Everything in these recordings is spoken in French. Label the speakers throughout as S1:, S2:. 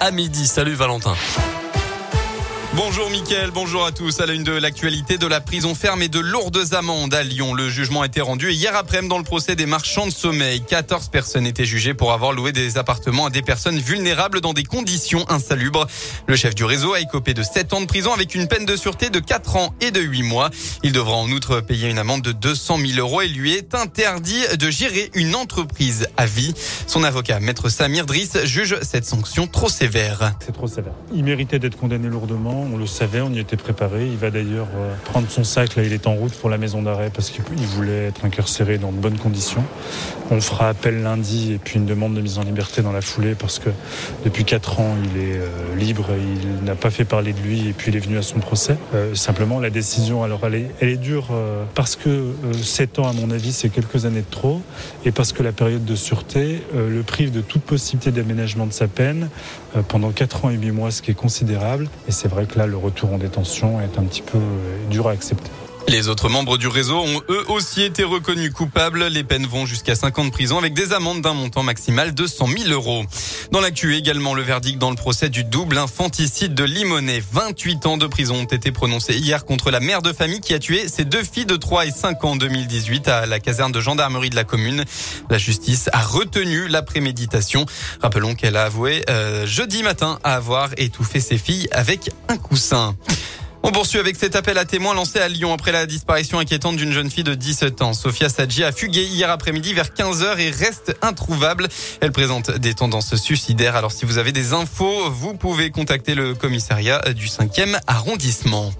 S1: à midi. Salut Valentin.
S2: Bonjour Mickaël, bonjour à tous. À la une de l'actualité de la prison ferme et de lourdes amendes à Lyon. Le jugement a été rendu hier après-midi dans le procès des marchands de sommeil. 14 personnes étaient jugées pour avoir loué des appartements à des personnes vulnérables dans des conditions insalubres. Le chef du réseau a écopé de 7 ans de prison avec une peine de sûreté de 4 ans et de 8 mois. Il devra en outre payer une amende de 200 000 euros et lui est interdit de gérer une entreprise à vie. Son avocat, maître Samir Driss, juge cette sanction trop sévère.
S3: C'est trop sévère. Il méritait d'être condamné lourdement on le savait, on y était préparé. Il va d'ailleurs euh, prendre son sac, là il est en route pour la maison d'arrêt parce qu'il voulait être incarcéré dans de bonnes conditions. On fera appel lundi et puis une demande de mise en liberté dans la foulée parce que depuis 4 ans il est euh, libre, il n'a pas fait parler de lui et puis il est venu à son procès. Euh, simplement la décision, alors elle est, dure parce que 7 ans à mon avis c'est quelques années de trop et parce que la période de sûreté le prive de toute possibilité d'aménagement de sa peine pendant 4 ans et 8 mois, ce qui est considérable. Et c'est vrai là, le retour en détention est un petit peu euh, dur à accepter.
S2: Les autres membres du réseau ont eux aussi été reconnus coupables. Les peines vont jusqu'à 5 ans de prison avec des amendes d'un montant maximal de 100 000 euros. Dans l'actu également, le verdict dans le procès du double infanticide de Limonest. 28 ans de prison ont été prononcés hier contre la mère de famille qui a tué ses deux filles de 3 et 5 ans en 2018 à la caserne de gendarmerie de la commune. La justice a retenu la préméditation. Rappelons qu'elle a avoué euh, jeudi matin avoir étouffé ses filles avec un coussin. On poursuit avec cet appel à témoins lancé à Lyon après la disparition inquiétante d'une jeune fille de 17 ans. Sofia Sadji a fugué hier après-midi vers 15h et reste introuvable. Elle présente des tendances suicidaires. Alors si vous avez des infos, vous pouvez contacter le commissariat du 5e arrondissement.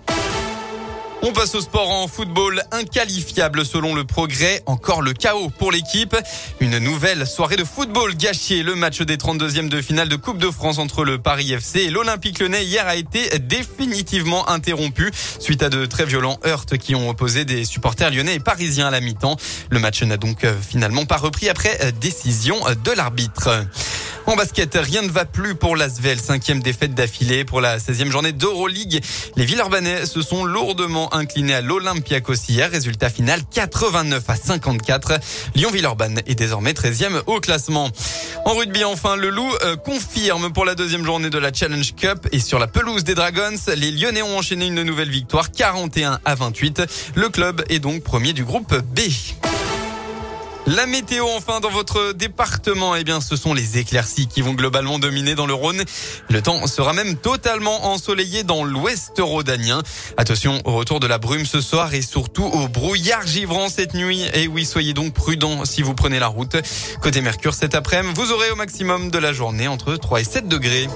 S2: On passe au sport en football inqualifiable selon le progrès. Encore le chaos pour l'équipe. Une nouvelle soirée de football gâchée. Le match des 32e de finale de Coupe de France entre le Paris FC et l'Olympique Lyonnais hier a été définitivement interrompu suite à de très violents heurts qui ont opposé des supporters lyonnais et parisiens à la mi-temps. Le match n'a donc euh, finalement pas repris après euh, décision de l'arbitre. En basket, rien ne va plus pour l'Asvel. Cinquième défaite d'affilée pour la 16e journée d'Euroleague. Les Villeurbanais se sont lourdement inclinés à l'Olympiakos hier. Résultat final 89 à 54. Lyon-Villeurbanne est désormais 13e au classement. En rugby, enfin, le Loup euh, confirme pour la deuxième journée de la Challenge Cup. Et sur la pelouse des Dragons, les Lyonnais ont enchaîné une nouvelle victoire 41 à 28. Le club est donc premier du groupe B. La météo enfin dans votre département, eh bien ce sont les éclaircies qui vont globalement dominer dans le Rhône. Le temps sera même totalement ensoleillé dans l'ouest rhodanien. Attention au retour de la brume ce soir et surtout au brouillard givrant cette nuit. Et oui, soyez donc prudents si vous prenez la route. Côté Mercure cet après-midi, vous aurez au maximum de la journée entre 3 et 7 degrés.